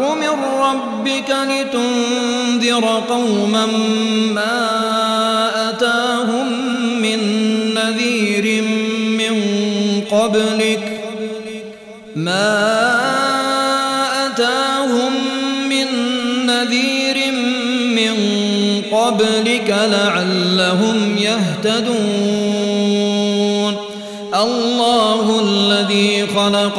من ربك لتنذر قوما ما أتاهم من نذير من قبلك ما أتاهم من نذير من قبلك لعلهم يهتدون. الله الذي خلق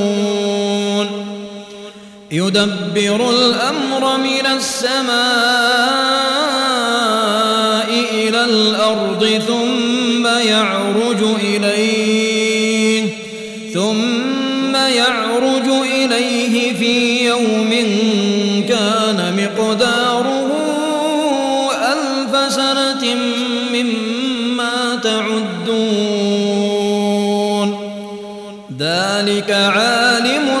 يدبر الأمر من السماء إلى الأرض ثم يعرج إليه ثم يعرج إليه في يوم كان مقداره ألف سنة مما تعدون. ذلك عالم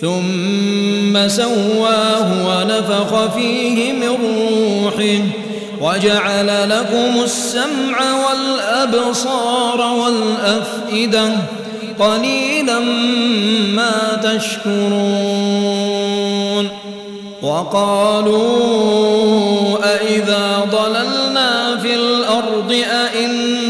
ثم سواه ونفخ فيه من روحه وجعل لكم السمع والأبصار والأفئدة قليلا ما تشكرون وقالوا أئذا ضللنا في الأرض أئنا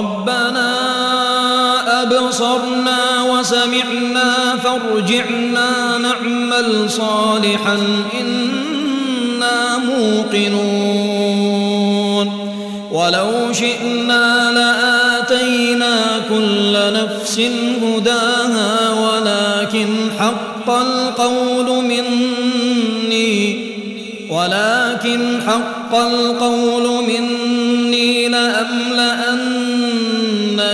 ربنا أبصرنا وسمعنا فارجعنا نعمل صالحا إنا موقنون ولو شئنا لآتينا كل نفس هداها ولكن حق القول مني ولكن حق القول مني لأملأن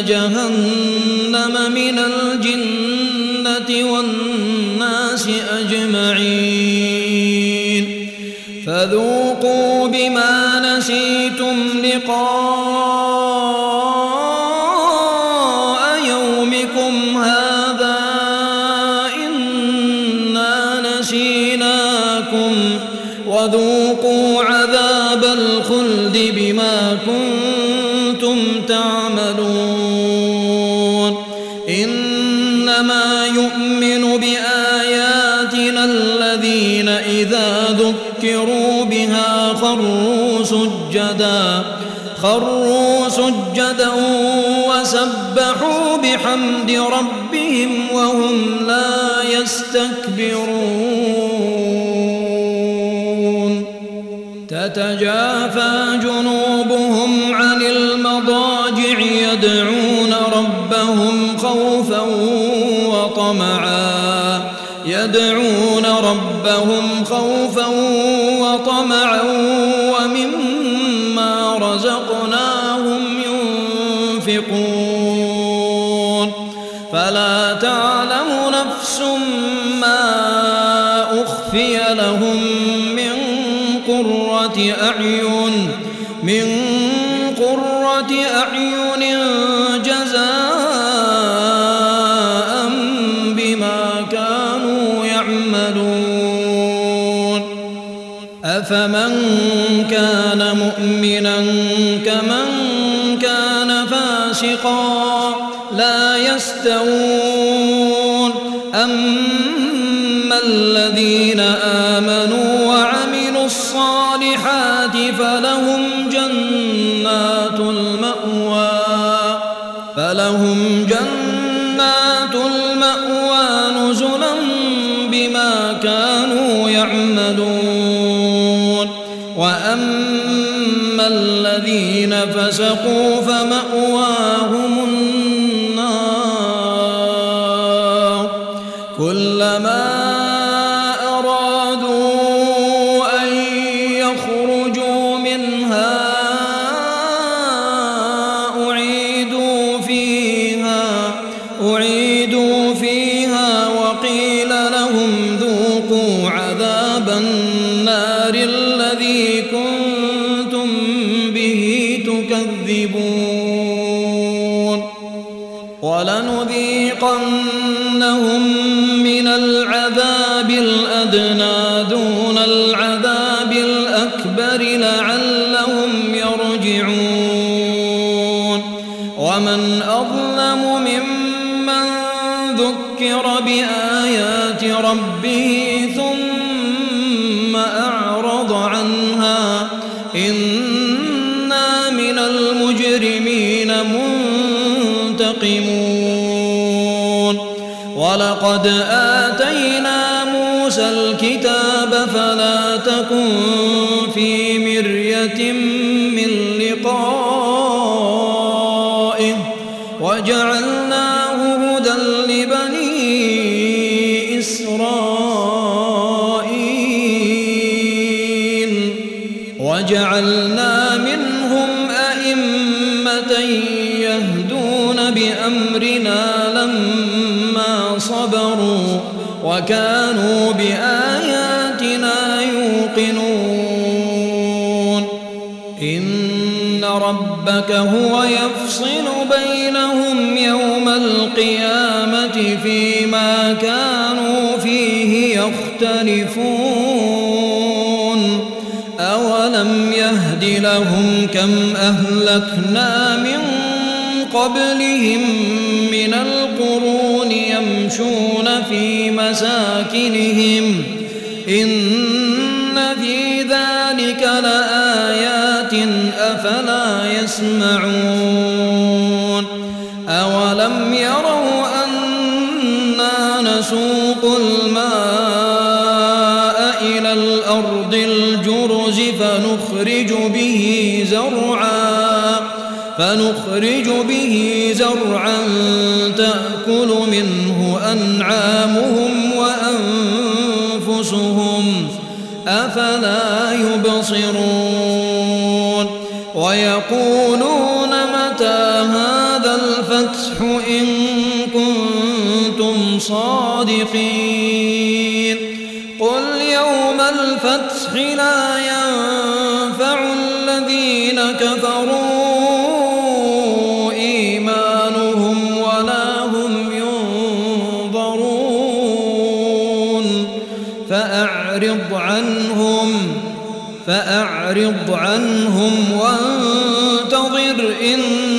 جهنم من الجنة والناس أجمعين. فذوقوا بما نسيتم لقاء يومكم هذا. إنا نسيناكم. وذوقوا عذاب الخلد بما كنتم تعملون. سجدا خروا سجدا وسبحوا بحمد ربهم وهم لا يستكبرون. تتجافى جنوبهم عن المضاجع يدعون ربهم خوفا وطمعا. يدعون ربهم خوفا وطمعا من قرة أعين من قرة أعين جزاء بما كانوا يعملون. أفمن كان مؤمنا كمن كان فاسقا لا يستوون فلهم جنات المأوى نزلا بما كانوا يعملون. وأما الذين فسقوا فمأواهم النار. كلما لهم ذوقوا عذاب النار الذي كنتم به تكذبون. ولنذيقنهم من العذاب الأدنى دون العذاب الأكبر لعلهم ربه ثم أعرض عنها. إنا من المجرمين منتقمون. ولقد آتينا موسى الكتاب فلا تكن في مرية من لقائه. وجعلناه هدى لبني وكانوا بآياتنا يوقنون. إن ربك هو يفصل بينهم يوم القيامة فيما كانوا فيه يختلفون. أولم يهد لهم كم أهلكنا من قبلهم من القرون يمشون في مساكنهم. إن في ذلك لآيات أفلا يسمعون. أولم يروا أنا نسوق الماء إلى الأرض الجرز فنخرج به زرعا فنخرج به زرعا تأكل منه أنعامهم وأنفسهم. أفلا يبصرون. ويقولون متى هذا الفتح إن كنتم صادقين. قل يوم الفتح لا فأعرض عنهم فأعرض عنهم وانتظر إنهم